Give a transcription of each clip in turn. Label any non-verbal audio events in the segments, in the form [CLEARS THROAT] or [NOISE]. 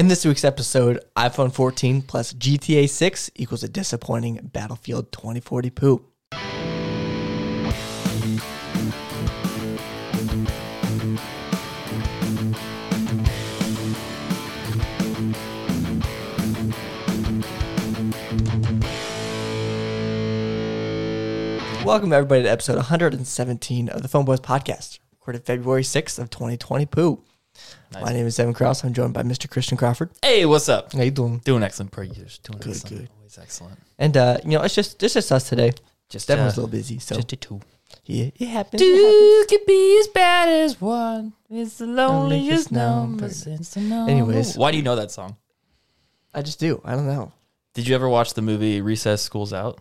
In this week's episode, iPhone 14 plus GTA 6 equals a disappointing Battlefield 2040 poo. Welcome everybody to episode 117 of the Phone Buzz podcast, recorded February 6th of 2020 poo. My name is Evan Kraus. I'm joined by Mr. Christian Crawford. Hey, what's up? How you doing? Doing excellent per years. Doing Good, excellent. good. Always excellent. And uh, you know, it's just it's just us today. Just Everyone's uh, a little busy, so just a two. yeah, it happens. it happens. could be as bad as one. It's the loneliest number since the number. Anyways. why do you know that song? I just do. I don't know. Did you ever watch the movie Recess School's Out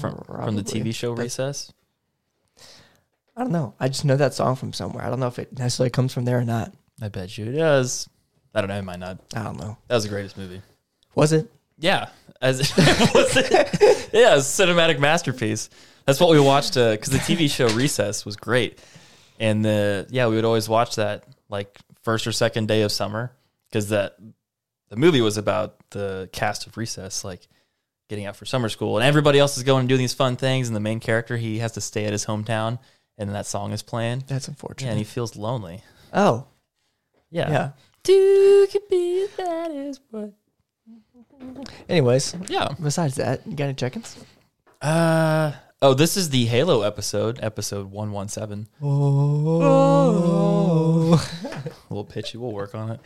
from from the TV show Recess? I don't know. I just know that song from somewhere. I don't know if it necessarily comes from there or not. I bet you it does. I don't know. It might not. I don't know. That was the greatest movie. Was it? Yeah, as [LAUGHS] was it? yeah, cinematic masterpiece. That's what we watched uh, because the TV show Recess was great, and the yeah we would always watch that like first or second day of summer because that the movie was about the cast of Recess like getting out for summer school and everybody else is going and doing these fun things and the main character he has to stay at his hometown and that song is playing That's yeah, unfortunate. and he feels lonely. oh, Yeah. yeah. Two could be that is what. Anyways, Yeah. besides that, you got any check-ins? Uh oh, this is the Halo episode, episode one one seven. Oh. A little pitchy, we'll work on it.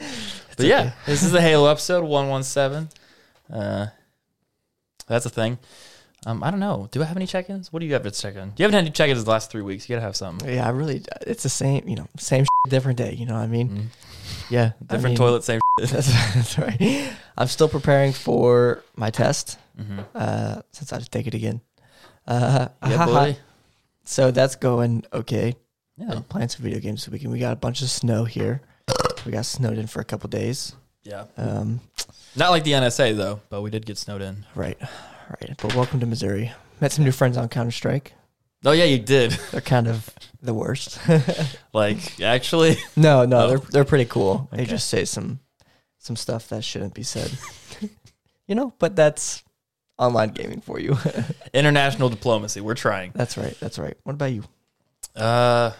But yeah, this is the Halo episode one one seven. Uh, that's a thing. Um, I don't know. Do I have any check-ins? What do you have to check in? You haven't had any check-ins the last three weeks. You gotta have something. Yeah, I really. It's the same. You know, same different day. You know what I mean? Mhm. Yeah, I Different mean, toilet, same. [LAUGHS] That's, that's right. I'm still preparing for my test. mm-hmm. Uh, since I have to take it again. Uh, Yeah, boy. So that's going okay. Yeah, I'm playing some video games this weekend. We got a bunch of snow here. We got snowed in for a couple days. yeah. Um, Not like the NSA though, but we did get snowed in. right, right. But welcome to Missouri. Met some new friends on Counter Strike. Oh yeah, you did. [LAUGHS] They're kind of the worst. [LAUGHS] like actually, [LAUGHS] no, no, Oh. they're they're pretty cool. They just say some some stuff that shouldn't be said. you know, but that's online gaming for you. international diplomacy. We're trying. that's right. That's right. What about you? Uh,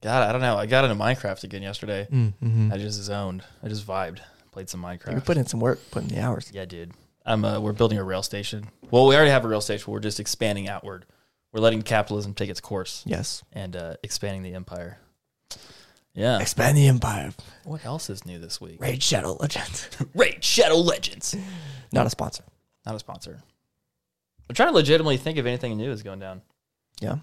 God, I don't know. I got into Minecraft again yesterday. Mm-hmm. I just zoned. I just vibed. Played some Minecraft. You put in some work, putting the hours. yeah, dude. I'm. Uh, we're building a rail station. Well, we already have a rail station. We're just expanding outward. We're letting capitalism take its course Yes. and uh, expanding the empire. Yeah. Expand the empire. What else is new this week? Raid Shadow Legends. [LAUGHS] Raid Shadow Legends. Not a sponsor. Not a sponsor. I'm trying to legitimately think if anything new is going down. Yeah.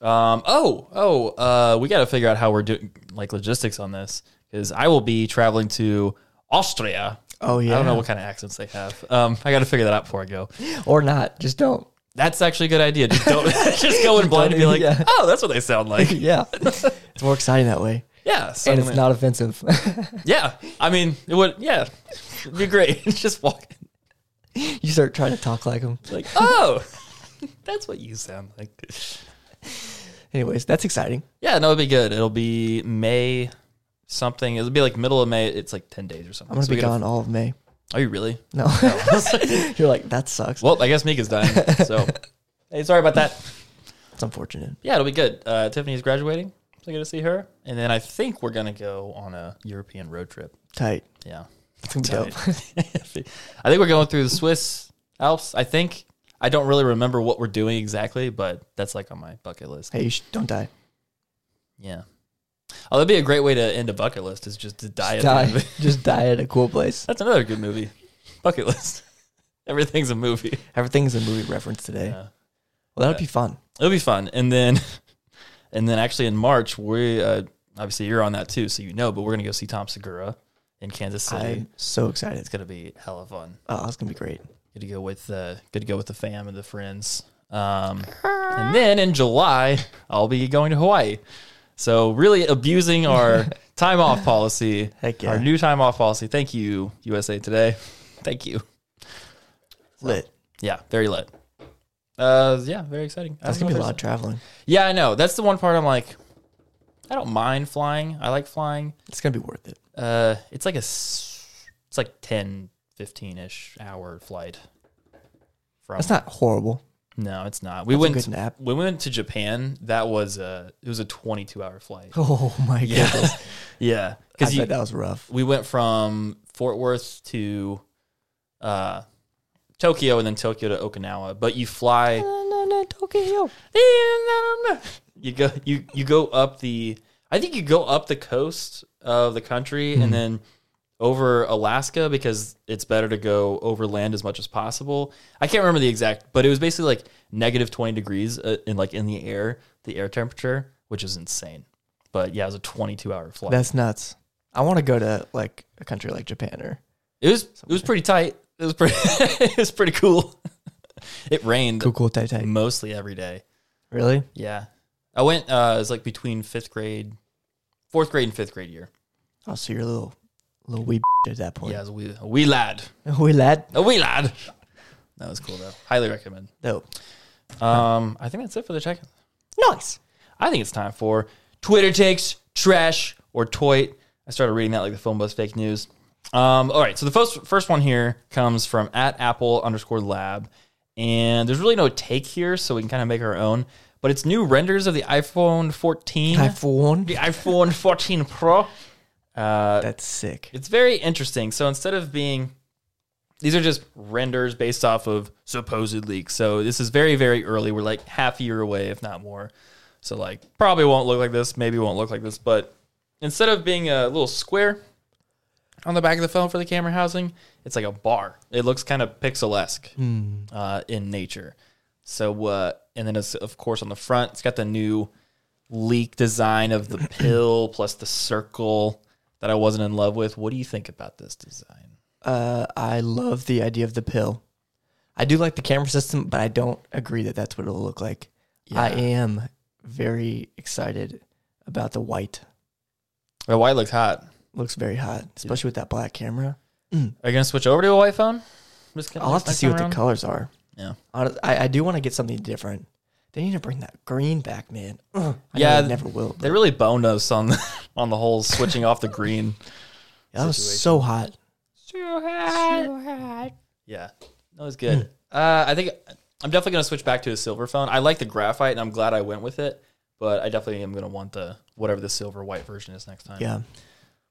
Um. Oh. Oh. Uh. We got to figure out how we're doing like logistics on this because I will be traveling to Austria. Oh yeah. I don't know what kind of accents they have. Um. I got to figure that out before I go. or not. Just don't. That's actually a good idea. Just don't. [LAUGHS] [LAUGHS] just go in blind and be like, Yeah. oh, that's what they sound like. [LAUGHS] yeah. it's more exciting that way. Yeah. so and it's gonna- not offensive. Yeah. I mean, it would. Yeah. It'd be great. just walk. you start trying to talk like them. Like, oh, that's what you sound like. Anyways, that's exciting. Yeah, no, it'll be good. It'll be May something. It'll be like middle of May. It's like ten days or something. I'm gonna So be we gotta- gone all of May. Are you really? No. [LAUGHS] You're like, that sucks. Well, I guess Mika's dying. So, [LAUGHS] hey, sorry about that. It's unfortunate. Yeah, it'll be good. Uh, Tiffany's graduating, so I get to see her, and then I think we're gonna go on a European road trip. Tight. Yeah, It's gonna be dope. [LAUGHS] I think we're going through the Swiss Alps. I think I don't really remember what we're doing exactly, but that's like on my bucket list. hey, you sh- don't die. Yeah. Oh, that'd be a great way to end a bucket list. Is just to die. Just at die. of. [LAUGHS] Just die at a cool place. That's another good movie. Bucket list. [LAUGHS] Everything's a movie. Everything's a movie reference today. Yeah. Well, that'd be fun. It'll be fun. And then, [LAUGHS] and then actually in March, we uh, obviously you're on that too, so you know. But we're gonna go see Tom Segura in Kansas City. I'm so excited. it's gonna be hella fun. Oh, it's gonna be great. Good to go with uh, good to go with the fam and the friends. Um, and then in July, I'll be going to Hawaii. So really abusing our [LAUGHS] time off policy, Heck yeah. our new time off policy. Thank you, USA Today. Thank you. Lit. Yeah, very lit. Uh, yeah, very exciting. That's gonna be a lot of traveling. Yeah, I know. That's the one part I'm like, I don't mind flying. I like flying. It's gonna be worth it. Uh, it's like a, it's like 10, 15 ish hour flight. From That's not horrible. No, it's not. We That's a went good nap. when we went to Japan. That was a it was a twenty two hour flight. [LAUGHS] Oh my Yeah, goodness. [LAUGHS] yeah. Because that was rough. we went from Fort Worth to uh, Tokyo and then Tokyo to Okinawa. But you fly. Tokyo. You go you you go up the I think you go up the coast of the country and then over Alaska because it's better to go over land as much as possible. I can't remember the exact, but it was basically like negative 20 degrees uh, in like in the air, the air temperature, which is insane. But yeah, it was a 22 hour flight. That's nuts. I want to go to like a country like Japan or It was it was pretty tight. It was pretty [LAUGHS] it was pretty cool. [LAUGHS] it rained cool, cool, tight, tight. mostly every day. Really? Yeah. I went uh it was like between 5th grade 4th grade and 5th grade year. Oh, so you're a little, little wee at that point. Yeah, was a wee, a wee lad. [LAUGHS] wee lad. A wee lad. That was cool though. Highly recommend. No. Um I think that's it for the check. Nice. I think it's time for Twitter takes, trash, or toit. I started reading that like the film buzz fake news. Um, all right, so the first first one here comes from at Apple underscore lab, and there's really no take here, so we can kind of make our own. But it's new renders of the iPhone 14, iPhone. the iPhone 14 Pro. Uh, That's sick. it's very interesting. So instead of being, these are just renders based off of supposed leaks. So this is very, very early. We're like half a year away, if not more. So like probably won't look like this. Maybe won't look like this. But instead of being a little square on the back of the phone for the camera housing, it's like a bar. It looks kind of pixel-esque uh, in nature. So uh, and then it's of course on the front, it's got the new leak design of the [CLEARS THROAT] pill plus the circle that I wasn't in love with. What do you think about this design? Uh, I love the idea of the pill. I do like the camera system, but I don't agree that that's what it'll look like. I am very excited about the white. The white looks hot. Looks very hot, especially with that black camera. Are you gonna switch over to a white phone? I'll have to see what the colors are. Yeah. I, I do want to get something different. They need to bring that green back, man. Ugh, I Yeah, they never will. They really boned us on the, [LAUGHS] on the whole switching off the green. [LAUGHS] that was situation. so hot. So hot. Yeah, that was good. uh, I think I'm definitely gonna switch back to a silver phone. I like the graphite, and I'm glad I went with it. But I definitely am gonna want the whatever the silver white version is next time. Yeah,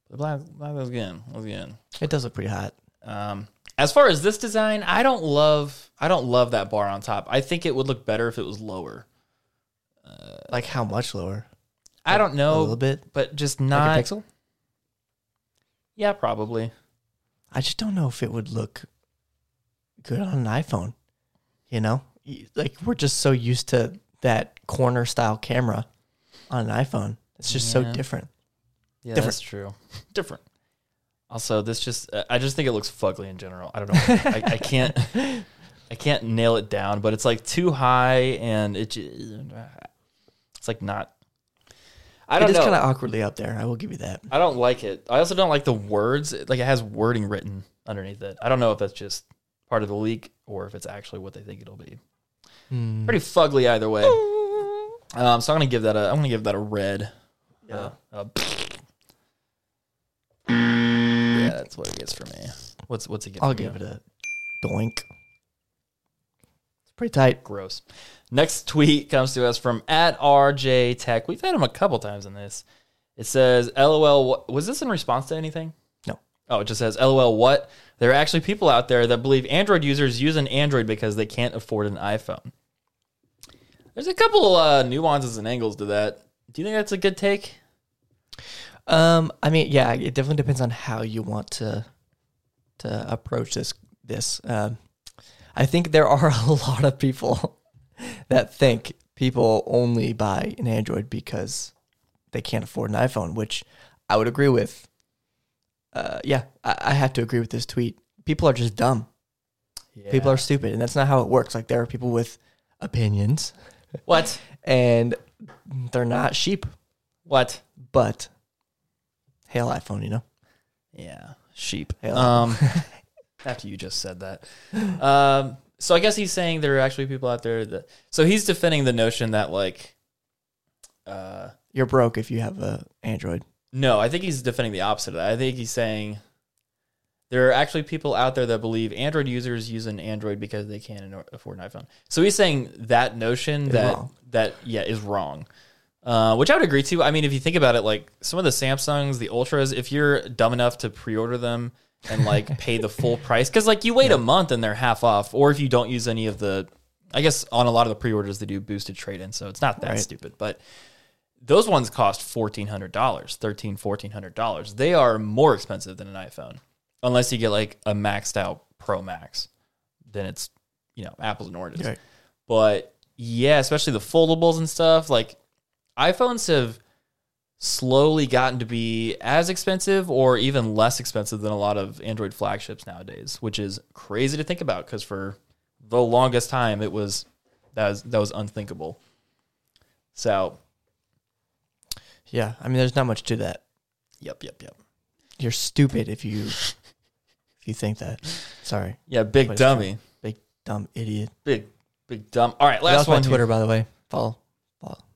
the black, black was good. Was good. it does look pretty hot. Um, as far as this design, I don't love. I don't love that bar on top. I think it would look better if it was lower. Uh, like how much lower? I don't know. A little bit. but just Like not. a pixel? Yeah, probably. I just don't know if it would look good on an iPhone. You know, like we're just so used to that corner style camera on an iPhone. It's just Yeah. so different. Yeah, Different. that's true. [LAUGHS] Different. Also, this just I just think it looks fugly in general. I don't know. I, I can't I can't nail it down, but it's like too high and it it's like not I don't it is know. kind of awkwardly up there. I will give you that. I don't like it. I also don't like the words. Like it has wording written underneath it. I don't know if that's just part of the leak or if it's actually what they think it'll be. Hmm. Pretty fugly either way. [LAUGHS] Um, so I'm gonna give that a I'm gonna give that a red. Yeah. Uh, uh, yeah, that's what it gets for me. What's what's it get? I'll give you? it a doink. It's pretty tight. gross. Next tweet comes to us from at RJ Tech. We've had him a couple times in this. It says, "LOL." Was this in response to anything? No. Oh, it just says, "LOL." What? There are actually people out there that believe Android users use an Android because they can't afford an iPhone. There's a couple uh, nuances and angles to that. Do you think that's a good take? Um, I mean, yeah, it definitely depends on how you want to to approach this. This, um, I think there are [LAUGHS] a lot of people [LAUGHS] that think people only buy an Android because they can't afford an iPhone, which I would agree with. Uh, yeah, I, I have to agree with this tweet. People are just dumb. Yeah. People are stupid, and that's not how it works. Like there are people with opinions, what? [LAUGHS] and they're not sheep. What? But hail iPhone, you know. Yeah, sheep. Hail Um, [LAUGHS] after you just said that, um, so I guess he's saying there are actually people out there that. So he's defending the notion that like, uh, You're broke if you have a Android. No, I think he's defending the opposite of that. I think he's saying there are actually people out there that believe Android users use an Android because they can't afford an iPhone. So he's saying that notion that wrong. that yeah is wrong. Uh, which I would agree to. I mean, if you think about it, like some of the Samsungs, the Ultras, if you're dumb enough to pre-order them and like [LAUGHS] pay the full price, because like you wait a month and they're half off, or if you don't use any of the, I guess on a lot of the pre-orders they do boosted trade-in, so it's not that Right. stupid. But those ones cost fourteen hundred dollars, thirteen, fourteen hundred dollars. They are more expensive than an iPhone, unless you get like a maxed out Pro Max. Then it's you know apples and oranges. Right. But yeah, especially the foldables and stuff. Like iPhones have slowly gotten to be as expensive or even less expensive than a lot of Android flagships nowadays, which is crazy to think about because for the longest time it was that was that was unthinkable. So Yeah, I mean, there's not much to that. yep, yep, yep. You're stupid if you if you think that. Sorry, Yeah, big dummy, big dumb idiot. big big dumb. All right, last one. here. Twitter, by the way. Follow,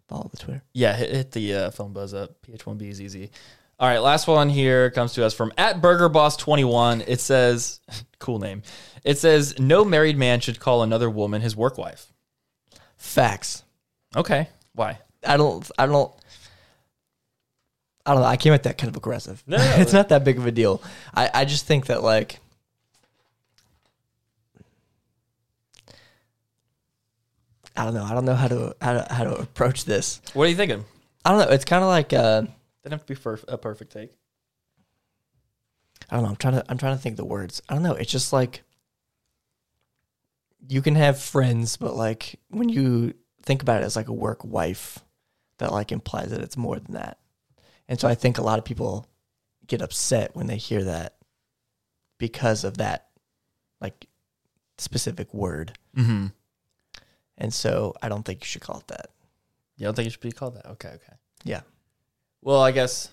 follow, the Twitter. Yeah, hit, hit the uh, phone buzz up. PH1B is easy. All right, last one here comes to us from at Burger Boss 21. It says, [LAUGHS] cool name. It says, no married man should call another woman his work wife. Facts. Okay, why? I don't. I don't. I don't know. I came at that kind of aggressive. No, [LAUGHS] it's not that big of a deal. I, I just think that like I don't know. I don't know how to how to, how to approach this. What are you thinking? I don't know. It's kind of like uh, Didn't have to be for a perfect take. I don't know. I'm trying to I'm trying to think the words. I don't know. It's just like you can have friends, but like when you think about it as like a work wife, that like implies that it's more than that. And so I think a lot of people get upset when they hear that because of that like specific word. Mm-hmm. And so I don't think you should call it that. You don't think it should be called that? Okay, okay. Yeah. Well, I guess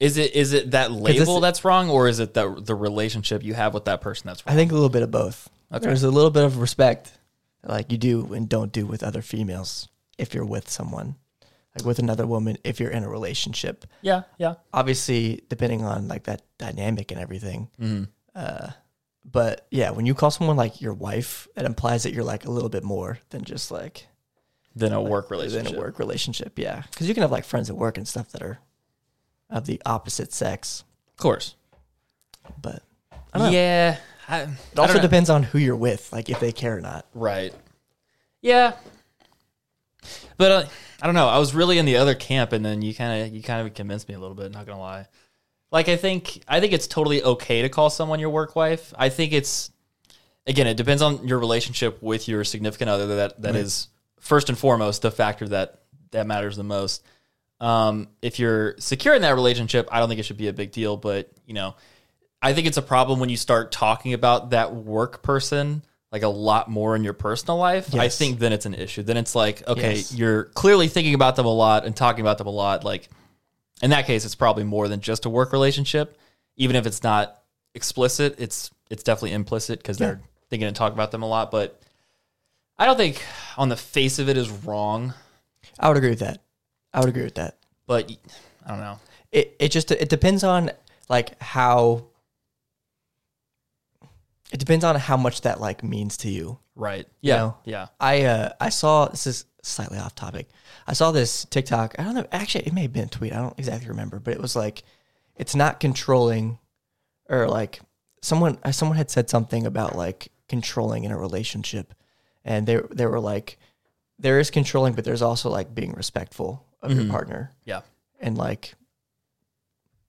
is it is it that label that's wrong, or is it that the relationship you have with that person that's wrong? I think a little bit of both. Okay. There's a little bit of respect, like you do and don't do with other females if you're with someone, like with another woman, if you're in a relationship. yeah, yeah. Obviously, depending on like that dynamic and everything. Mm-hmm. Uh, but yeah, when you call someone like your wife, it implies that you're like a little bit more than just like Then a like, work relationship. Than a work relationship, yeah. Because you can have like friends at work and stuff that are of the opposite sex, of course. but I don't know. Yeah. I, it also depends on who you're with, like if they care or not. Right. Yeah. But uh, I don't know. I was really in the other camp, and then you kind of you kind of convinced me a little bit. Not gonna lie. Like I think I think it's totally okay to call someone your work wife. I think it's again it depends on your relationship with your significant other. That that is Right. first and foremost the factor that that matters the most. Um, if you're secure in that relationship, I don't think it should be a big deal. But you know, I think it's a problem when you start talking about that work person like a lot more in your personal life. I think then it's an issue. Then it's like, okay, Yes. you're clearly thinking about them a lot and talking about them a lot. Like in that case, it's probably more than just a work relationship. Even if it's not explicit, it's it's definitely implicit because they're thinking and talk about them a lot. But I don't think on the face of it is wrong. I would agree with that. I would agree with that. But I don't know. It it just it depends on like how it depends on how much that like means to you. Right. Yeah. know? Yeah. I uh I saw this is slightly off topic. I saw this TikTok. I don't know. Actually, it may have been a tweet. I don't exactly remember, but it was like it's not controlling, or like someone uh, someone had said something about like controlling in a relationship, and they they were like there is controlling, but there's also like being respectful of your Mhm. partner, Yeah. and like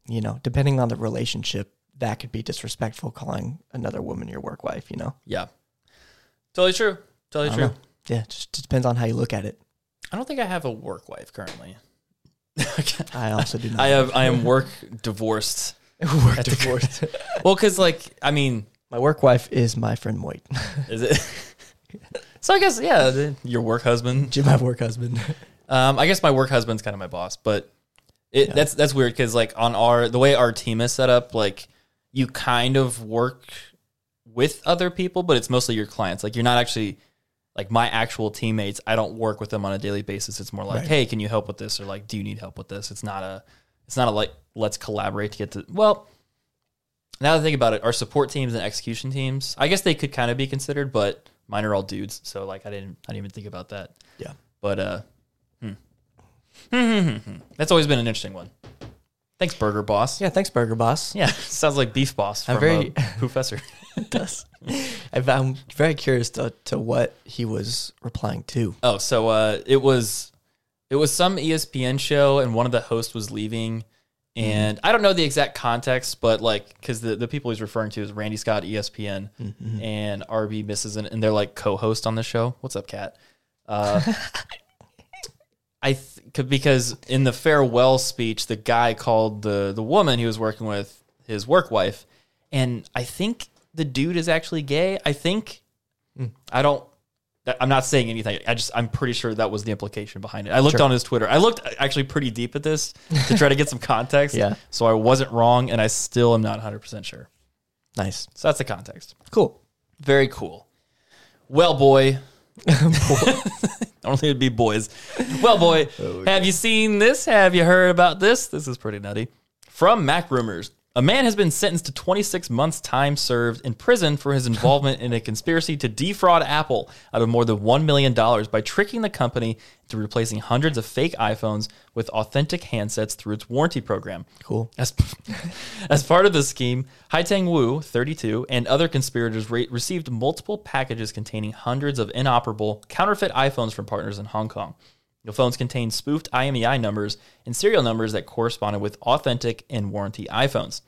you know depending on the relationship that could be disrespectful calling another woman your work wife. You know, Yeah. Totally true. I Totally don't true. know. Yeah, just, just depends on how you look at it. I don't think I have a work wife currently. [LAUGHS] I also do not. I have I am work divorced. [LAUGHS] work At the- divorced. Well, because like I mean, My work wife is my friend Moit. is it? [LAUGHS] so I guess yeah, the- your work husband. Jim, my work husband. Um, I guess my work husband's kind of my boss, but it, that's that's weird because like on our the way our team is set up, like you kind of work with other people, but it's mostly your clients. Like you're not actually like my actual teammates. I don't work with them on a daily basis. It's more like, Right. hey, can you help with this, or like, do you need help with this? It's not a it's not a like let's collaborate to get to well. Now that I think about it, our support teams and execution teams, I guess they could kind of be considered, but mine are all dudes, so like I didn't I didn't even think about that. Yeah. But uh, hmm. [LAUGHS] that's always been an interesting one. Thanks, Burger Boss. Yeah, thanks, Burger Boss. Yeah, [LAUGHS] sounds like Beef Boss from I'm very- [LAUGHS] Professor. It [LAUGHS] does. I'm very curious to, to what he was replying to. Oh, so uh, it was it was some ESPN show, and one of the hosts was leaving, and I don't know the exact context, but like because the the people he's referring to is Randy Scott, ESPN, and RB misses it, and they're like co-host on the show. What's up, Cat? Uh, [LAUGHS] I th- because in the farewell speech, the guy called the the woman he was working with his work wife, and I think the dude is actually gay. I think I don't. I'm not saying anything. I just I'm pretty sure that was the implication behind it. I looked Sure. on his Twitter. I looked actually pretty deep at this to try to get some context. [LAUGHS] Yeah. So I wasn't wrong, and I still am not 100 percent sure. Nice. So that's the context. Cool. Very cool. Well, boy. [LAUGHS] [LAUGHS] Only it'd be boys. Well, boy, oh, have you seen this? Have you heard about this? This is pretty nutty. From Mac Rumors, a man has been sentenced to 26 months' time served in prison for his involvement in a conspiracy to defraud Apple out of more than $1 million by tricking the company into replacing hundreds of fake iPhones with authentic handsets through its warranty program. Cool. As, [LAUGHS] as part of the scheme, Haitang Wu, 32, and other conspirators re- received multiple packages containing hundreds of inoperable counterfeit iPhones from partners in Hong Kong. The phones contained spoofed IMEI numbers and serial numbers that corresponded with authentic and warranty iPhones.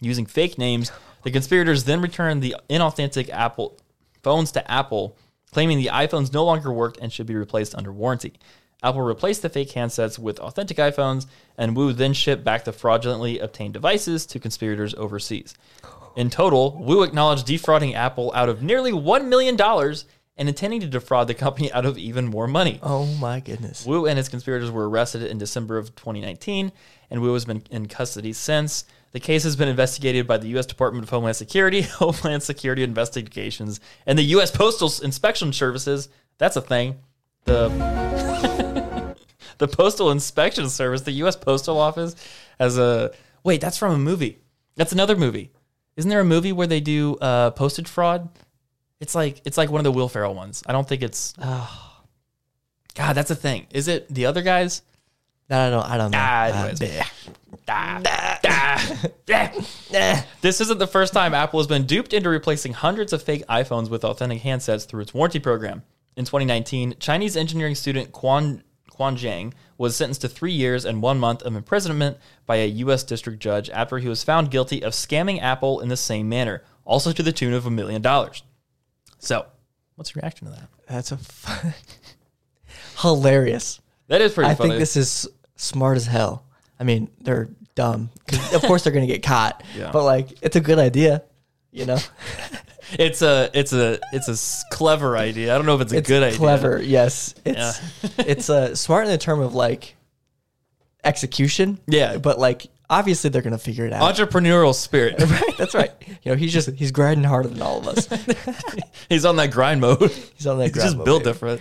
Using fake names, the conspirators then returned the inauthentic Apple phones to Apple, claiming the iPhones no longer worked and should be replaced under warranty. Apple replaced the fake handsets with authentic iPhones, and Wu then shipped back the fraudulently obtained devices to conspirators overseas. In total, Wu acknowledged defrauding Apple out of nearly $1 million and intending to defraud the company out of even more money. Oh my goodness. Wu and his conspirators were arrested in December of 2019, and Wu has been in custody since. The case has been investigated by the U.S. Department of Homeland Security, [LAUGHS] Homeland Security Investigations, and the U.S. Postal Inspection Services. That's a thing. The [LAUGHS] the Postal Inspection Service, the U.S. Postal Office, has a wait. That's from a movie. That's another movie. Isn't there a movie where they do uh, postage fraud? It's like it's like one of the Will Ferrell ones. I don't think it's. God, that's a thing. Is it the other guys? No, I don't. I don't know. Ah, ah. This isn't the first time Apple has been duped into replacing hundreds of fake iPhones with authentic handsets through its warranty program. In 2019, Chinese engineering student Quan, Quan Jiang was sentenced to three years and one month of imprisonment by a U.S. district judge after he was found guilty of scamming Apple in the same manner, also to the tune of a million dollars. So, what's your reaction to that? That's a fun. [LAUGHS] hilarious. That is pretty I funny. think this is smart as hell. I mean, they're dumb. 'Cause of course, they're gonna get caught. [LAUGHS] Yeah. But like, it's a good idea. You know, [LAUGHS] it's a it's a it's a clever idea. I don't know if it's a it's good idea. clever. Yes, it's it's uh, smart in the term of like execution. Yeah. but like obviously they're gonna figure it out. Entrepreneurial spirit. [LAUGHS] right, that's right. You know, he's just he's grinding harder than all of us. [LAUGHS] He's on that grind mode. He's on that He's grind just mode, built baby. different.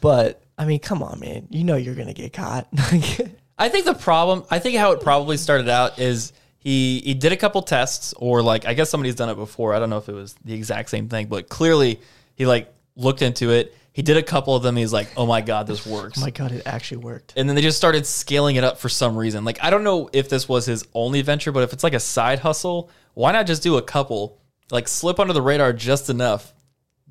But I mean, come on, man. You know you're gonna get caught. [LAUGHS] I think the problem, I think how it probably started out is he he did a couple tests, or like I guess somebody's done it before. I don't know if it was the exact same thing, but clearly he like looked into it. He did a couple of them. He's like, oh my god, this works. [LAUGHS] oh my god, it actually worked. and then they just started scaling it up for some reason. Like I don't know if this was his only venture, but if it's like a side hustle, why not just do a couple? Like slip under the radar just enough.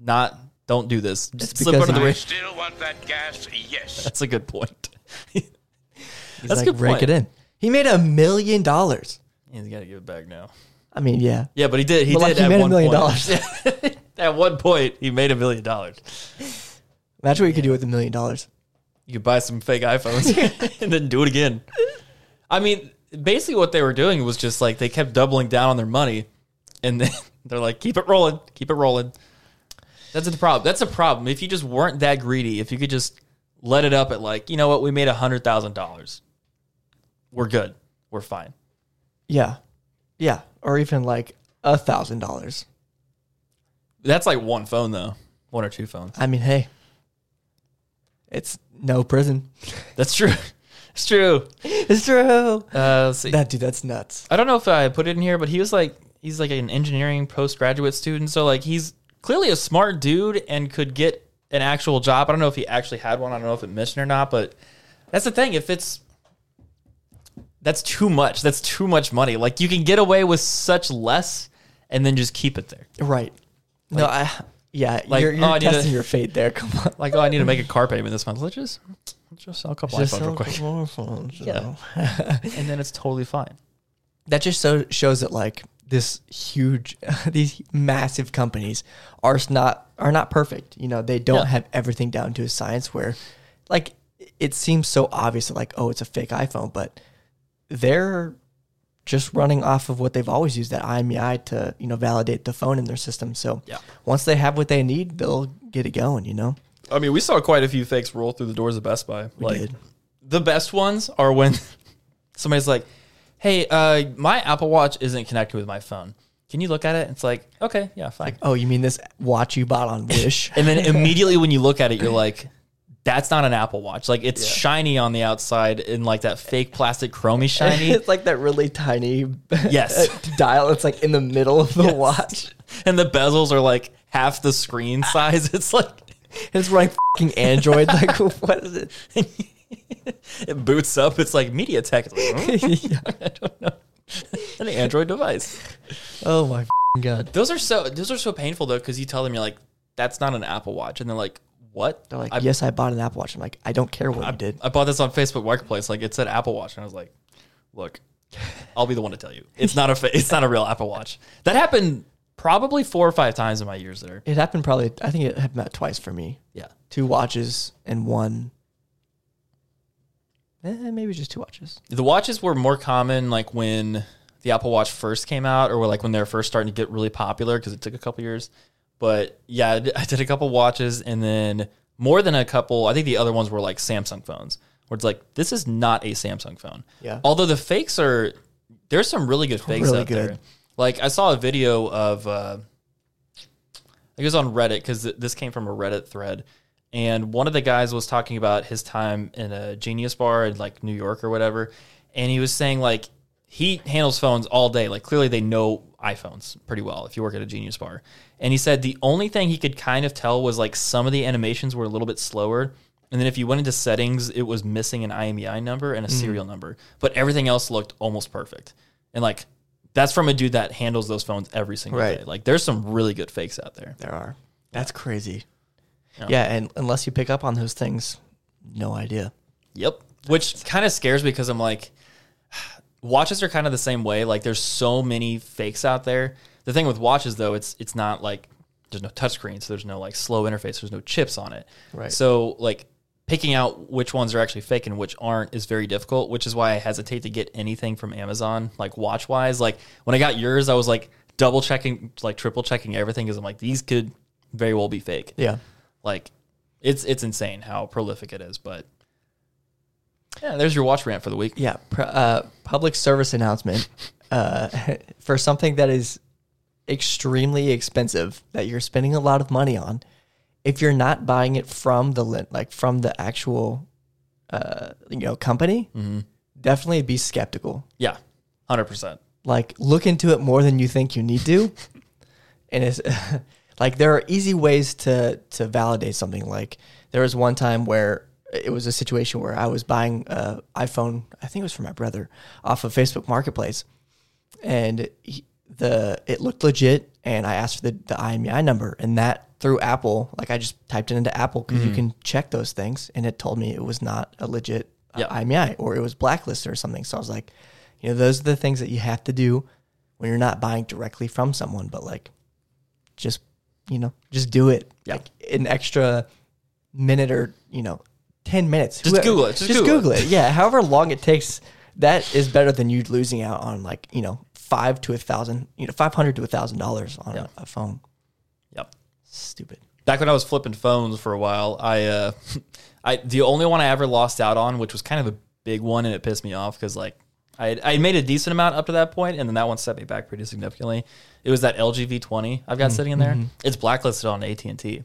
Not don't do this. Just slip because under the radar. Still want that gas? Yes. [LAUGHS] That's a good point. [LAUGHS] He's That's a good rake point. it in. He made a million dollars. He's got to give it back now. I mean, yeah. Yeah, but he did. He But, did like, he at made a one million point. dollars. at one point, he made a million dollars. Imagine what you could do with a million dollars. You could buy some fake iPhones [LAUGHS] [LAUGHS] and then do it again. I mean, basically, what they were doing was just like they kept doubling down on their money, and then [LAUGHS] they're like, "Keep it rolling, keep it rolling." That's the problem. That's a problem. If you just weren't that greedy, if you could just let it up at like, you know what, we made a hundred thousand dollars, we're good, we're fine. Yeah. Yeah. Or even like a thousand dollars. That's like one phone though, one or two phones. I mean, hey. It's no prison. That's true. [LAUGHS] It's true. It's true. Uh, let's see. That dude, that's nuts. I don't know if I put it in here, but he was like he's like an engineering postgraduate student, so like he's clearly a smart dude and could get an actual job. I don't know if he actually had one. I don't know if it mentioned or not, but that's the thing. If it's that's too much. That's too much money. Like you can get away with such less and then just keep it there. Right. no, I. Yeah, like, you're, you're oh, I need to- testing your fate there. [LAUGHS] Come on. Like, oh, I need to make a car payment this month. Let's just let's just sell a couple Just iPhones real sell a quick, couple more [LAUGHS] phones, Yeah. [LAUGHS] and then it's totally fine. that just so shows that like this huge these massive companies are not are not perfect you know they don't Yeah. have everything down to a science where like it seems so obvious that like oh it's a fake iphone but they're just running off of what they've always used that IMEI to you know validate the phone in their system so Yeah. once they have what they need they'll get it going you know I mean, we saw quite a few fakes roll through the doors of Best Buy. We like did. the best ones are when [LAUGHS] somebody's like, "Hey, uh, my Apple Watch isn't connected with my phone. Can you look at it?" It's like, "Okay, yeah, fine." oh you mean this watch you bought on [LAUGHS] wish and then [LAUGHS] immediately when you look at it, you're like, "That's not an Apple Watch. Like it's shiny on the outside in like that fake plastic chromy [LAUGHS] shiny." it's like that really tiny [LAUGHS] Yes. dial it's like in the middle of the watch [LAUGHS] and the bezels are like half the screen size. It's like It's like fucking Android. Like, what is it? it boots up. It's like MediaTek. It's like, "Hmm, I don't know. An Android device. Oh my god! Those are so those are so painful though because you tell them you're like that's not an Apple Watch and they're like what? They're like, I, yes, I bought an Apple Watch. I'm like, I don't care what I you did. I bought this on Facebook Marketplace. Like it said Apple Watch and I was like, look, I'll be the one to tell you it's not a fa- it's not a real Apple Watch. That happened probably four or five times in my years there. It happened probably. I think it happened about twice for me. Yeah. Two watches and one. Eh, maybe just two watches. The watches were more common like when the Apple Watch first came out, or like when they were first starting to get really popular because it took a couple years. But yeah, I did- I did a couple watches, and then more than a couple. I think the other ones were like Samsung phones, where it's like this is not a Samsung phone. Yeah. Although the fakes are, there's some really good fakes Really out good. there. Like I saw a video of, uh, it was on Reddit because this came from a Reddit thread, and one of the guys was talking about his time in a Genius bar in like New York or whatever, and he was saying like he handles phones all day. Like clearly they know iPhones pretty well if you work at a Genius bar. And he said the only thing he could kind of tell was like some of the animations were a little bit slower. And then if you went into settings, it was missing an IMEI number and a hmm. serial number, but everything else looked almost perfect. And like that's from a dude that handles those phones every single Right. day. Like there's some really good fakes out there. There are. That's crazy. Yeah. Yeah. and unless you pick up on those things, no idea. Yep. Which kind of scares me because I'm like, watches are kind of the same way. Like, there's so many fakes out there. The thing with watches, though, it's it's not like there's no touchscreen, so there's no like slow interface, there's no chips on it. Right. So like picking out which ones are actually fake and which aren't is very difficult. Which is why I hesitate to get anything from Amazon, like watch wise. Like when I got yours, I was like double checking, like triple checking everything because I'm like these could very well be fake. Yeah. Like it's it's insane how prolific it is, but yeah, there's your watch rant for the week. Yeah, pr- uh, public service announcement uh, [LAUGHS] for something that is extremely expensive that you're spending a lot of money on. If you're not buying it from the like from the actual uh, you know company, definitely be skeptical. Yeah, hundred percent. Like look into it more than you think you need to. [LAUGHS] and it's [LAUGHS] like there are easy ways to to validate something. Like there was one time where it was a situation where I was buying a iPhone, I think it was for my brother, off of Facebook Marketplace, and he, the it looked legit, and I asked for the the IMEI number, and that through Apple, like I just typed it into Apple because you can check those things, and it told me it was not a legit uh. IMEI or it was blacklisted or something. So I was like, you know, those are the things that you have to do when you're not buying directly from someone, but like, just you know, just do it. Yeah. Like an extra minute or you know, ten minutes. Just Google it. Just Just, Google Google, it. Yeah, however long it takes. That is better than you losing out on like you know five to a thousand, you know, five hundred to a thousand dollars on Yeah. a, a phone. Yep. Stupid. Back when I was flipping phones for a while, I uh, [LAUGHS] I the only one I ever lost out on, which was kind of a big one, and it pissed me off because like I had, I had made a decent amount up to that point, and then that one set me back pretty significantly. It was that LG V20 I've got sitting in there. It's blacklisted on AT and T.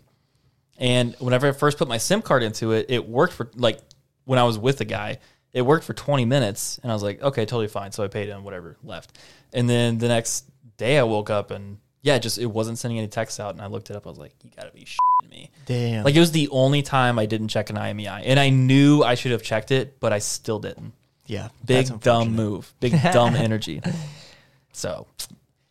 And whenever I first put my SIM card into it, it worked for like when I was with the guy. It worked for 20 minutes, and I was like, okay, totally fine. So I paid him whatever left, and then the next day I woke up and yeah, just it wasn't sending any texts out, and I looked it up. I was like, you gotta be shitting me. Damn. Like it was the only time I didn't check an IMEI, and I knew I should have checked it, but I still didn't. yeah. Big dumb move, big dumb energy. [LAUGHS] So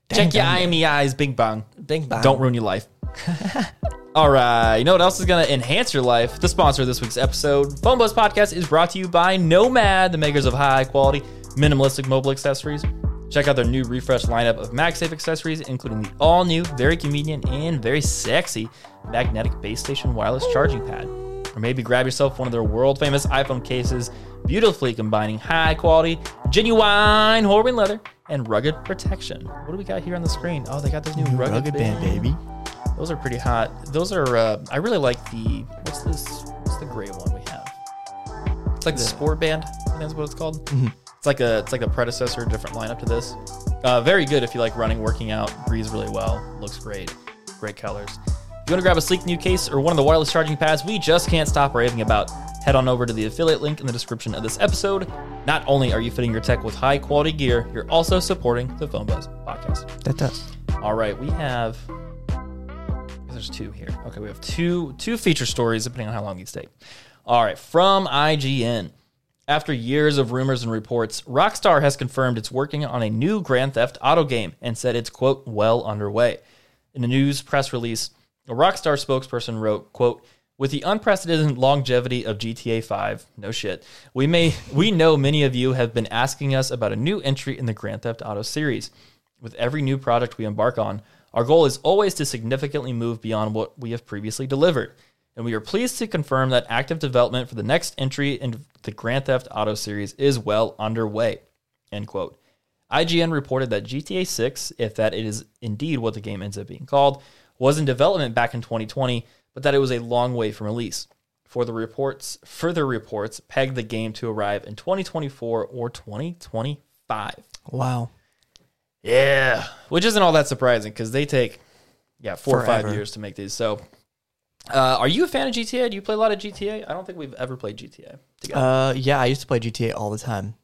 Dang, check your dang, IMEIs, bing bang. Bing bang. Don't ruin your life. [LAUGHS] All right. You know what else is going to enhance your life? The sponsor of this week's episode, Phone Buzz Podcast, is brought to you by Nomad, the makers of high quality, minimalistic mobile accessories. Check out their new refreshed lineup of MagSafe accessories, including the all new, very convenient, and very sexy magnetic base station wireless charging pad. Or maybe grab yourself one of their world famous iPhone cases, beautifully combining high quality, genuine Horween leather and rugged protection. What do we got here on the screen? Oh, they got this new rugged, rugged band, baby. Those are pretty hot. Those are. Uh, I really like the. What's this? What's the gray one we have? It's like the, Sport Band. I think that's what it's called. It's like a. It's like a predecessor, different lineup to this. Uh, very good if you like running, working out. Breathes really well. Looks great. Great colors. If you want to grab a sleek new case or one of the wireless charging pads we just can't stop raving about, head on over to the affiliate link in the description of this episode. Not only are you fitting your tech with high quality gear, you're also supporting the Phone Buzz podcast. That does. All right, we have. There's two here. Okay, we have two two feature stories depending on how long these take. All right, from IGN. After years of rumors and reports, Rockstar has confirmed it's working on a new Grand Theft Auto game and said it's quote well underway. In a news press release, a Rockstar spokesperson wrote, quote, with the unprecedented longevity of GTA 5, no shit, we may we know many of you have been asking us about a new entry in the Grand Theft Auto series. With every new project we embark on, our goal is always to significantly move beyond what we have previously delivered. And we are pleased to confirm that active development for the next entry in the Grand Theft Auto series is well underway. End quote. IGN reported that GTA 6, if that is indeed what the game ends up being called, was in development back in 2020, but that it was a long way from release. For the reports, further reports pegged the game to arrive in 2024 or 2025. Wow. Yeah, which isn't all that surprising because they take yeah four or five years to make these. So, uh, are you a fan of GTA? Do you play a lot of GTA? I don't think we've ever played GTA together. Uh, yeah, I used to play GTA all the time.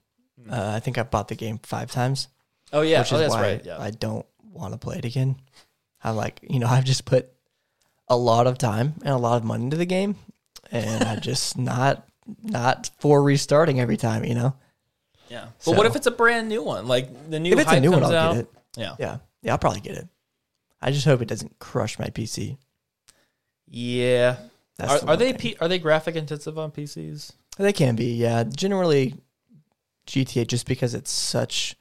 Uh, I think I bought the game five times, oh yeah, which oh, is that's why right. Yeah, I don't want to play it again. I'm like, you know, [LAUGHS] I've just put a lot of time and a lot of money into the game, and I just [LAUGHS] not not for restarting every time. You know, yeah. But what if it's a brand new one? Like the new if it's a new one, I'll out. get it. Yeah, Yeah, yeah, I'll probably get it. I just hope it doesn't crush my PC. yeah. That's Are, the are they. P- are they graphic intensive on PCs? They can be, yeah. Generally, GTA just because it's such.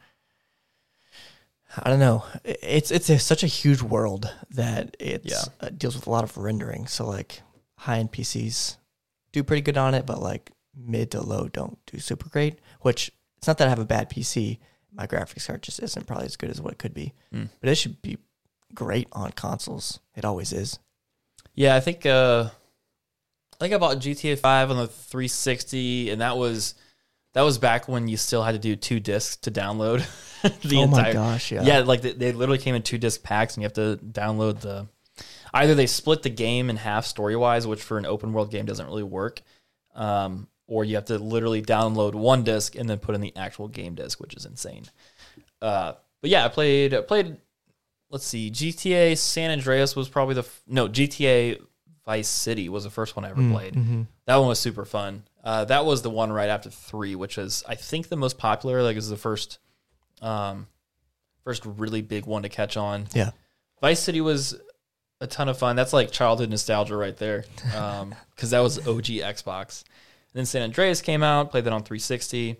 I don't know. It's it's a, such a huge world that it Yeah. uh, deals with a lot of rendering. So like high end PCs do pretty good on it, but like mid to low don't do super great. Which it's not that I have a bad PC. My graphics card just isn't probably as good as what it could be. Mm. But it should be great on consoles. It always is. Yeah, I think uh I think I bought GTA 5 on the 360 and that was that was back when you still had to do two discs to download [LAUGHS] the oh entire my gosh, yeah. Yeah, like they, they literally came in two disc packs and you have to download the either they split the game in half story-wise, which for an open world game doesn't really work. Um or you have to literally download one disc and then put in the actual game disc, which is insane. Uh but yeah, I played I played let's see, GTA San Andreas was probably the f- no GTA Vice City was the first one I ever played. Mm-hmm. That one was super fun. Uh, that was the one right after three, which is I think the most popular. Like, is the first, um, first really big one to catch on. Yeah. Vice City was a ton of fun. That's like childhood nostalgia right there, [LAUGHS] because that was OG Xbox. And then San Andreas came out, played that on 360,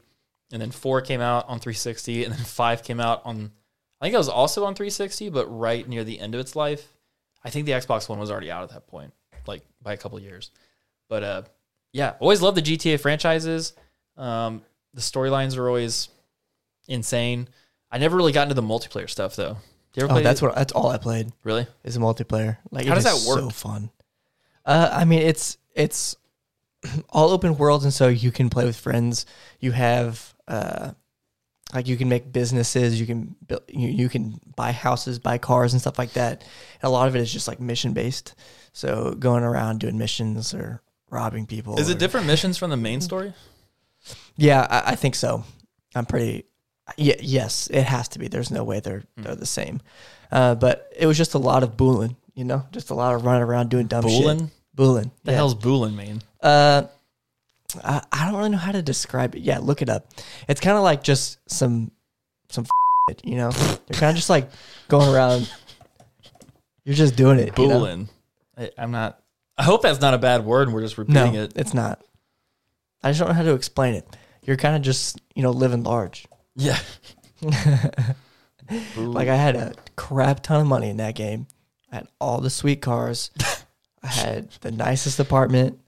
and then four came out on 360, and then five came out on. I think it was also on 360, but right near the end of its life. I think the Xbox One was already out at that point, like by a couple of years. But uh, yeah, always loved the GTA franchises. Um, the storylines are always insane. I never really got into the multiplayer stuff though. Do you ever Oh, play that's what that's all I played. really? is a multiplayer. Like, How does that work? So fun. Uh, I mean, it's it's all open worlds, and so you can play with friends. You have uh, like you can make businesses. You can build. You, you can buy houses, buy cars, and stuff like that. And a lot of it is just like mission based. So going around doing missions or robbing people. Is it or- different missions from the main story? Yeah, I, I think so. I'm pretty. Yeah, yes, it has to be. There's no way they're Hmm. they're the same. Uh, but it was just a lot of booling, you know, just a lot of running around doing dumb Boolin? shit. Booling. The yeah. hell's Boolin mean? Uh, I, I don't really know how to describe it. Yeah, look it up. It's kind of like just some some shit, you know. You're kind of just like going around. You're just doing it. you know? I, I'm not. I hope that's not a bad word and we're just No, repeating it. it's not. I just don't know how to explain it. You're kind of just you know living large. Yeah. [LAUGHS] Like I had a crap ton of money in that game. I had all the sweet cars. [LAUGHS] I had the nicest apartment.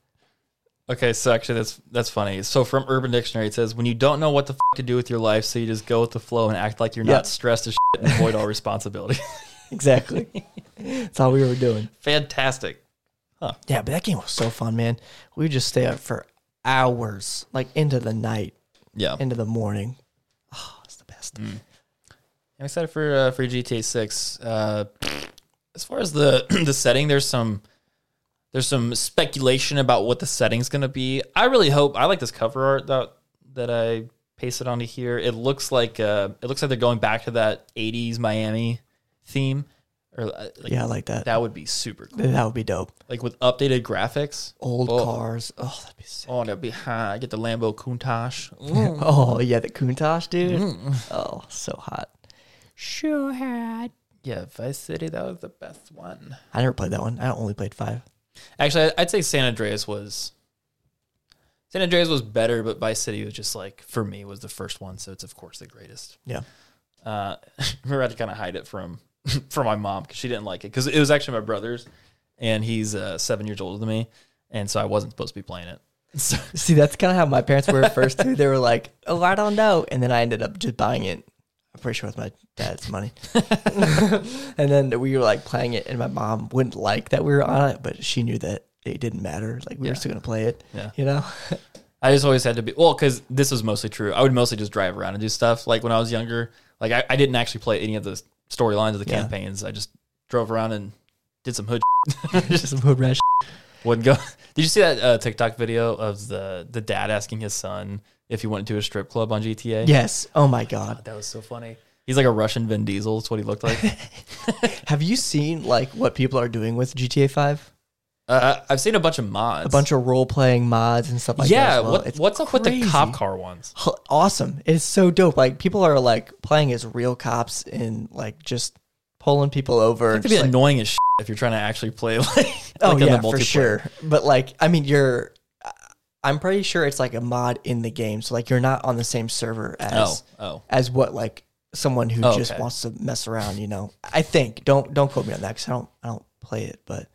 Okay, so actually that's that's funny. So from Urban Dictionary it says when you don't know what the f- to do with your life, so you just go with the flow and act like you're Yeah. not stressed as shit and avoid all responsibility. [LAUGHS] Exactly. That's all we were doing. Fantastic. Huh. Yeah, but that game was so fun, man. We would just stay up for hours, like into the night, Yeah. into the morning. Oh, it's the best. I'm excited for uh, for GTA Six. Uh, as far as the [CLEARS THROAT] the setting, there's some there's some speculation about what the setting's gonna be. I really hope. I like this cover art that that I pasted onto here. It looks like uh, it looks like they're going back to that '80s Miami theme, or uh, like, Yeah, I like that. that would be super cool. That would be dope. Like with updated graphics. Old Oh. cars. Oh, that'd be sick. Oh, that'd be high. I get the Lambo Countach. [LAUGHS] Oh, yeah, the Countach, dude. Mm. Oh, so hot. Sure hot. Yeah, Vice City. That was the best one. I never played that one. I only played five. Actually, I'd say San Andreas was San Andreas was better, but Vice City was just like for me was the first one, so it's of course the greatest. Yeah. Uh, remember I had to kind of hide it from [LAUGHS] from my mom because she didn't like it because it was actually my brother's, and he's uh, seven years older than me, and so I wasn't supposed to be playing it. [LAUGHS] So, See, that's kind of how my parents were at first too. They were like, "Oh, I don't know," and then I ended up just buying it. I'm pretty sure with my dad's money. [LAUGHS] [LAUGHS] and then we were like playing it, and my mom wouldn't like that we were on it, but she knew that it didn't matter. Like we Yeah. were still gonna play it. Yeah. You know. [LAUGHS] I just always had to be well because this was mostly true. I would mostly just drive around and do stuff. Like when I was younger, like I, I didn't actually play any of the storylines of the Yeah. campaigns. I just drove around and did some hood. just some hood rash. Wouldn't go. Did you see that uh, TikTok video of the the dad asking his son if you went to a strip club on GTA? Yes. Oh my god. that was so funny. He's like a Russian Vin Diesel. That's what he looked like. [LAUGHS] Have you seen like what people are doing with GTA Five? uh, I've seen a bunch of mods. A bunch of role playing mods and stuff like that. yeah. well. What, what's up with the cop car ones? Awesome. It's so dope. Like people are like playing as real cops and like just pulling people over. It could be like- annoying as shit if you're trying to actually play [LAUGHS] like. oh like the yeah, for sure. But like, I mean, you're. I'm pretty sure it's like a mod in the game, so like you're not on the same server Oh, as oh. as what like someone who Oh, just okay. wants to mess around. You know, I think don't don't quote me on that because I don't I don't play it, but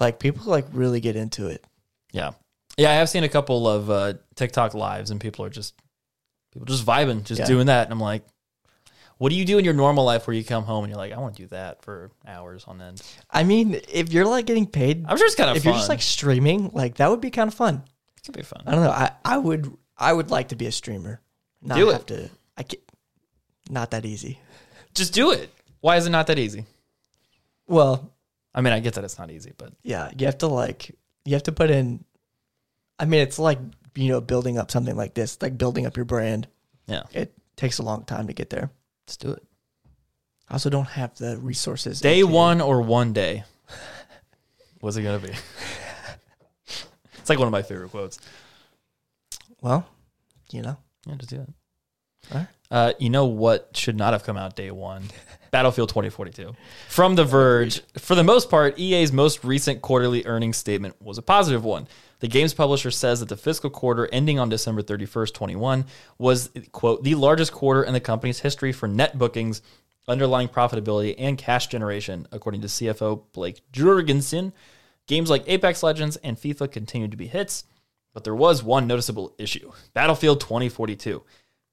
like people like really get into it. Yeah. Yeah, I have seen a couple of uh, TikTok lives and people are just people just vibing, just Yeah. doing that. And I'm like, what do you do in your normal life where you come home and you're like, I want to do that for hours on end? I mean, if you're like getting paid, I'm sure it's kind of if fun. you're just like streaming, like that would be kind of fun. Could be fun. I don't know. I, I would I would like to be a streamer. Not Do it. have to. I can, not that easy. Just do it. Why is it not that easy? Well, I mean, I get that it's not easy, but yeah, you have to like you have to put in. I mean, it's like you know building up something like this, like building up your brand. yeah, It takes a long time to get there. let's do it. I also don't have the resources. Day one or one day. [LAUGHS] What's it gonna be? [LAUGHS] it's like one of my favorite quotes. Well, you know, Yeah, just do it. Alright. Uh, you know what should not have come out day one? [LAUGHS] Battlefield 2042. From The Verge, for the most part, EA's most recent quarterly earnings statement was a positive one. The game's publisher says that the fiscal quarter ending on December 31st, 21, was, quote, the largest quarter in the company's history for net bookings, underlying profitability, and cash generation, according to CFO Blake Jorgensen. Games like Apex Legends and FIFA continued to be hits, but there was one noticeable issue Battlefield 2042.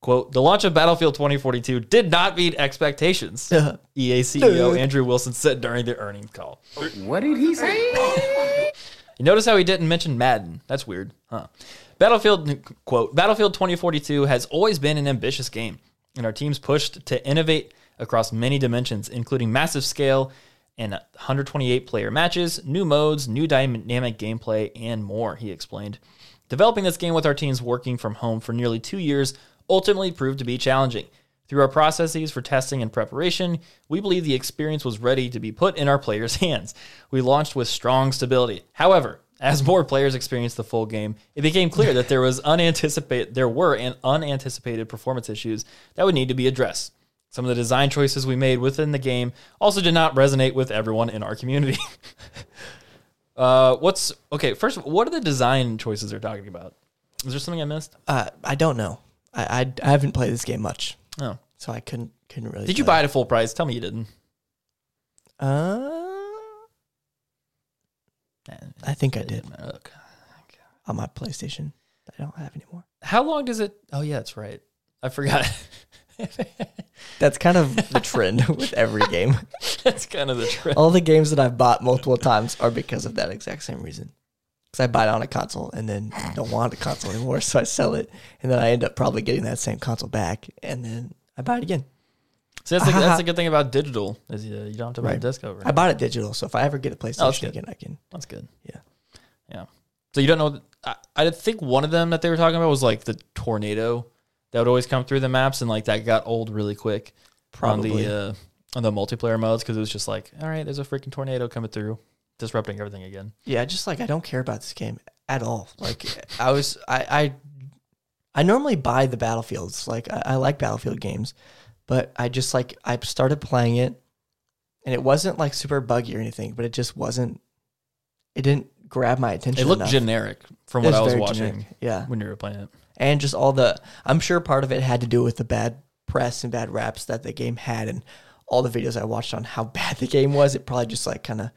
Quote, the launch of Battlefield 2042 did not meet expectations. [LAUGHS] EA CEO Andrew Wilson said during the earnings call. What did he say? You notice how he didn't mention Madden? That's weird, huh? Battlefield quote Battlefield 2042 has always been an ambitious game, and our teams pushed to innovate across many dimensions, including massive scale and 128 player matches, new modes, new dynamic gameplay, and more. He explained. Developing this game with our teams working from home for nearly two years ultimately proved to be challenging. Through our processes for testing and preparation, we believe the experience was ready to be put in our players' [LAUGHS] hands. We launched with strong stability. However, as more players experienced the full game, it became clear that there was unanticipated there were an unanticipated performance issues that would need to be addressed. Some of the design choices we made within the game also did not resonate with everyone in our community. [LAUGHS] uh, what's okay? First, what are the design choices they're talking about? Is there something I missed? Uh, I don't know. I, I I haven't played this game much, Oh, so I couldn't couldn't really. did you buy it at full price? Tell me you didn't. Uh, I think I did Okay. on my PlayStation. I don't have anymore. How long does it? Oh yeah, that's right. I forgot. [LAUGHS] [LAUGHS] That's kind of the trend [LAUGHS] with every game. that's kind of the trend. All the games that I've bought multiple times are because of that exact same reason. Because I buy it on a console and then don't want a console anymore, so I sell it, and then I end up probably getting that same console back, and then I buy it again. So that's the, that's the [LAUGHS] good thing about digital is you, you don't have to buy a disc over. I bought it digital, so if I ever get a oh, PlayStation Oh, again, I can. That's good. Yeah. Yeah. So you don't know. I, I think one of them that they were talking about was like the tornado that would always come through the maps, and like that got old really quick Probably. on the uh, on the multiplayer modes because it was just like, all right, there's a freaking tornado coming through, disrupting everything again. Yeah, just like I don't care about this game at all. Like I was, I, I, I normally buy the battlefields. Like I, I like battlefield games, but I just like I started playing it, and it wasn't like super buggy or anything, but it just wasn't. It didn't grab my attention. It looked enough. generic from what I was watching generic. Yeah, when you were playing it. And just all the. I'm sure part of it had to do with the bad press and bad raps that the game had, and all the videos I watched on how [LAUGHS] bad the game was. It probably just like kind of,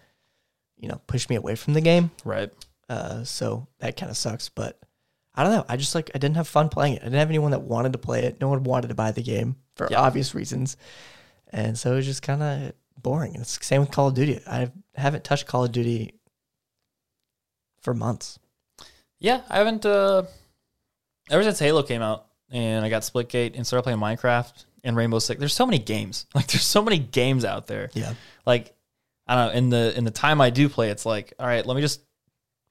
you know, pushed me away from the game. Right. Uh, so that kind of sucks. But I don't know. I just like I didn't have fun playing it. I didn't have anyone that wanted to play it. No one wanted to buy the game for Yeah. obvious reasons, and so it was just kind of boring. And it's the same with Call of Duty. I haven't touched Call of Duty for months. Yeah, I haven't. uh Ever since Halo came out and I got Splitgate and started playing Minecraft and Rainbow Six, there's so many games. [LAUGHS] Like there's so many games out there. Yeah, Like I don't know. In the in the time I do play, it's like, all right, let me just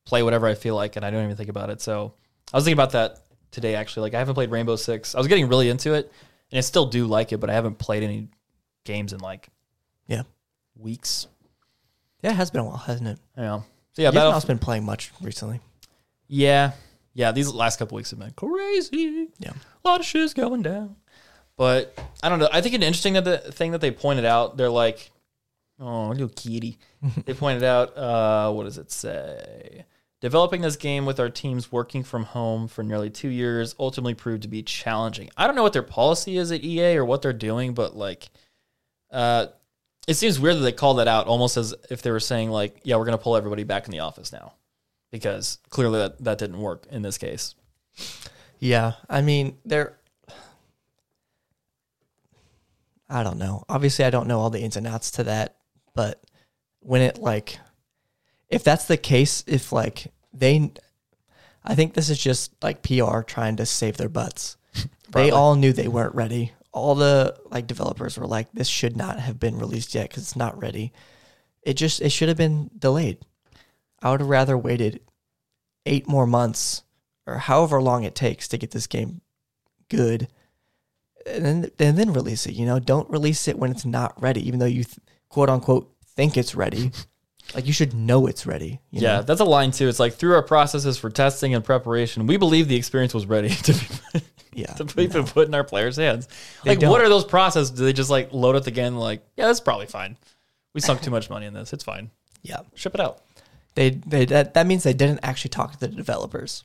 play whatever I feel like, and I don't even think about it. So I was thinking about that today. Actually, like I haven't played Rainbow Six. I was getting really into it, and I still do like it, but I haven't played any games in like yeah, weeks. yeah. It has been a while, hasn't it? Yeah. So yeah, Battle- Battlefield's been playing much recently. Yeah. Yeah, these last couple weeks have been crazy. Yeah. A lot of shit's going down. But I don't know. I think it's interesting that the thing that they pointed out, they're like, oh, little kitty. [LAUGHS] they pointed out, uh, what does it say? Developing this game with our teams working from home for nearly two years ultimately proved to be challenging. I don't know what their policy is at EA or what they're doing, but like, uh, it seems weird that they called that out almost as if they were saying like, yeah, we're going to pull everybody back in the office now because clearly that, that didn't work in this case. Yeah, I mean, there. I don't know. Obviously, I don't know all the ins and outs to that, but when it like, if that's the case, if like they, I think this is just like PR trying to save their butts. [LAUGHS] They all knew they weren't ready. All the like developers were like, this should not have been released yet because it's not ready. It just it should have been delayed. I would have rather waited eight more months or however long it takes to get this game good and then and then release it you know don't release it when it's not ready even though you th- quote unquote think it's ready [LAUGHS] like you should know it's ready you Yeah, know? that's a line too. It's like through our processes for testing and preparation, we believe the experience was ready [LAUGHS] to be, yeah to be put in our players' hands. They Like, don't. what are those processes? Do they just like load it again? Like, yeah, that's probably fine. We sunk too much money in this. It's fine. yeah Ship it out. They they that, that means they didn't actually talk to the developers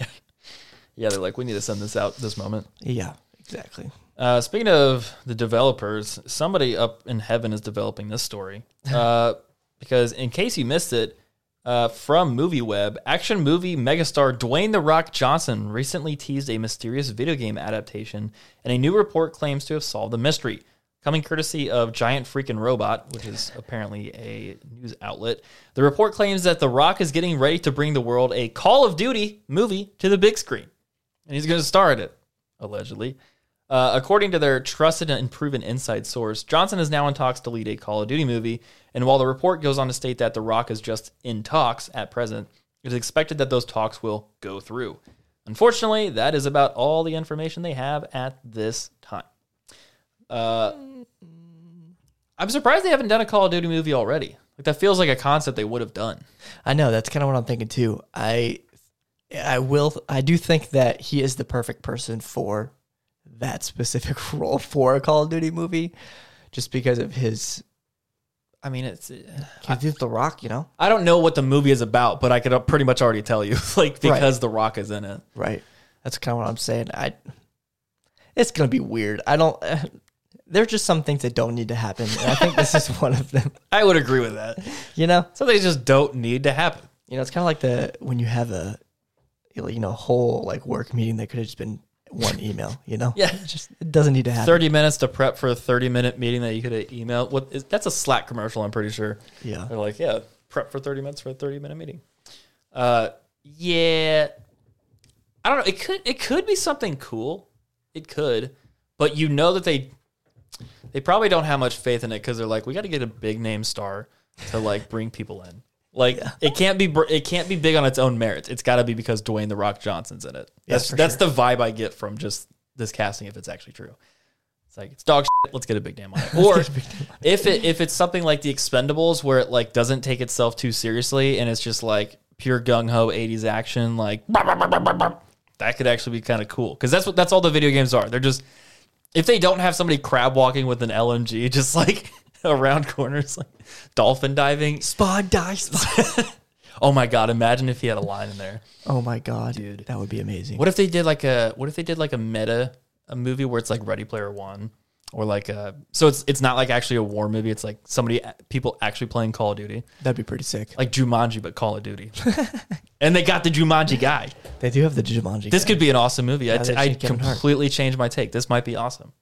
Yeah, [LAUGHS] yeah, they're like, we need to send this out this moment. yeah exactly Uh, speaking of the developers, somebody up in heaven is developing this story. [LAUGHS] Uh, because in case you missed it, uh, from MovieWeb, action movie megastar Dwayne The Rock Johnson recently teased a mysterious video game adaptation, and a new report claims to have solved the mystery. Coming courtesy of Giant Freaking Robot, which is apparently a news outlet, the report claims that The Rock is getting ready to bring the world a Call of Duty movie to the big screen. And he's going to star in it, allegedly. Uh, according to their trusted and proven inside source, Johnson is now in talks to lead a Call of Duty movie. And while the report goes on to state that The Rock is just in talks at present, It is expected that those talks will go through. Unfortunately, that is about all the information they have at this time. Uh, I'm surprised they haven't done a Call of Duty movie already. Like that feels like a concept they would have done. I know that's kind of what I'm thinking too. I I will I do think that he is the perfect person for that specific [LAUGHS] role for a Call of Duty movie, just because of his. I mean, it's. Uh, he did The Rock, you know, I don't know what the movie is about, but I could uh, pretty much already tell you, [LAUGHS] like because The Rock is in it. right? That's kind of what I'm saying. I. It's gonna be weird. I don't. Uh, There are just some things that don't need to happen, and I think this is [LAUGHS] one of them. I would agree with that. You know, some things just don't need to happen. you know, it's kind of like the when you have a, you know, whole like work meeting that could have just been one email. You know, [LAUGHS] Yeah. It just it doesn't need to happen. 30 minutes to prep for a 30 minute meeting that you could have emailed. What is, that's a Slack commercial, I'm pretty sure. Yeah. They're like, yeah, prep for 30 minutes for a 30 minute meeting. Uh, yeah. I don't know. It could it could be something cool. It could, but you know that they they probably don't have much faith in it because they're like, we got to get a big name star to like bring people in. Like it can't be it can't be big on its own merits. It's got to be because Dwayne the Rock Johnson's in it. That's that's sure. the vibe I get from just this casting. If it's actually true, it's like it's dog shit. Let's get a big name on it. Or if it if it's something like the Expendables where it like doesn't take itself too seriously and it's just like pure gung ho '80s action, like [LAUGHS] that could actually be kind of cool because that's what that's all the video games are. They're just if they don't have somebody crab walking with an LMG just like [LAUGHS] around corners, like dolphin diving. Spawn die. Spawn. [LAUGHS] Oh my god! Imagine if he had a line in there. oh my god, dude, that would be amazing. What if they did like a what if they did like a meta a movie where it's like Ready Player One or like a so it's it's not like actually a war movie. It's like somebody people actually playing Call of Duty, That'd be pretty sick. like Jumanji but Call of Duty. [LAUGHS] and they got the Jumanji guy. They do have the Jumanji. This guy. could be an awesome movie. Yeah, I'd changed Hart. completely change my take. This might be awesome.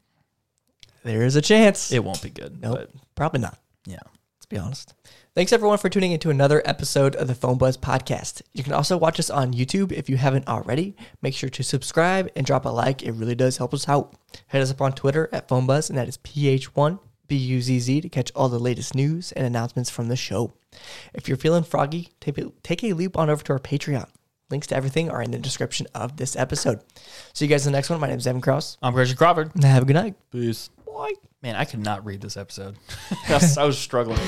There is a chance. It won't be good. nope, But probably not. yeah. Let's be honest. Thanks everyone for tuning into another episode of the Phone Buzz podcast. You can also watch us on YouTube if you haven't already. Make sure to subscribe and drop a like. It really does help us out. Hit us up on Twitter at Phone Buzz, and that is PH1 BUZZ to catch all the latest news and announcements from the show. If you're feeling froggy, take a, take a leap on over to our Patreon. Links to everything are in the description of this episode. See you guys in the next one. My name is Evan Kraus. I'm Christian Crawford. Have a good night. Peace. Bye. Man, I could not read this episode. [LAUGHS] [LAUGHS] I was struggling.